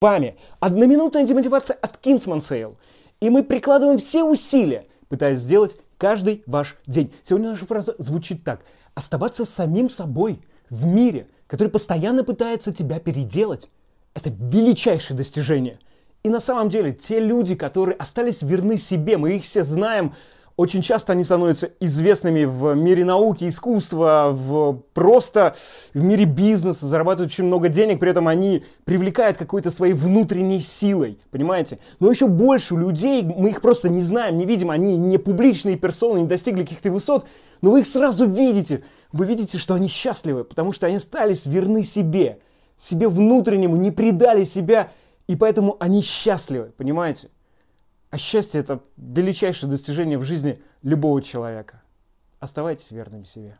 вами одноминутная демотивация от Kingsman Sale. И мы прикладываем все усилия, пытаясь сделать каждый ваш день. Сегодня наша фраза звучит так. Оставаться самим собой в мире, который постоянно пытается тебя переделать, это величайшее достижение. И на самом деле те люди, которые остались верны себе, мы их все знаем, очень часто они становятся известными в мире науки, искусства, в просто в мире бизнеса, зарабатывают очень много денег, при этом они привлекают какой-то своей внутренней силой, понимаете? Но еще больше людей, мы их просто не знаем, не видим, они не публичные персоны, не достигли каких-то высот, но вы их сразу видите, вы видите, что они счастливы, потому что они остались верны себе, себе внутреннему, не предали себя, и поэтому они счастливы, понимаете? А счастье – это величайшее достижение в жизни любого человека. Оставайтесь верными себе.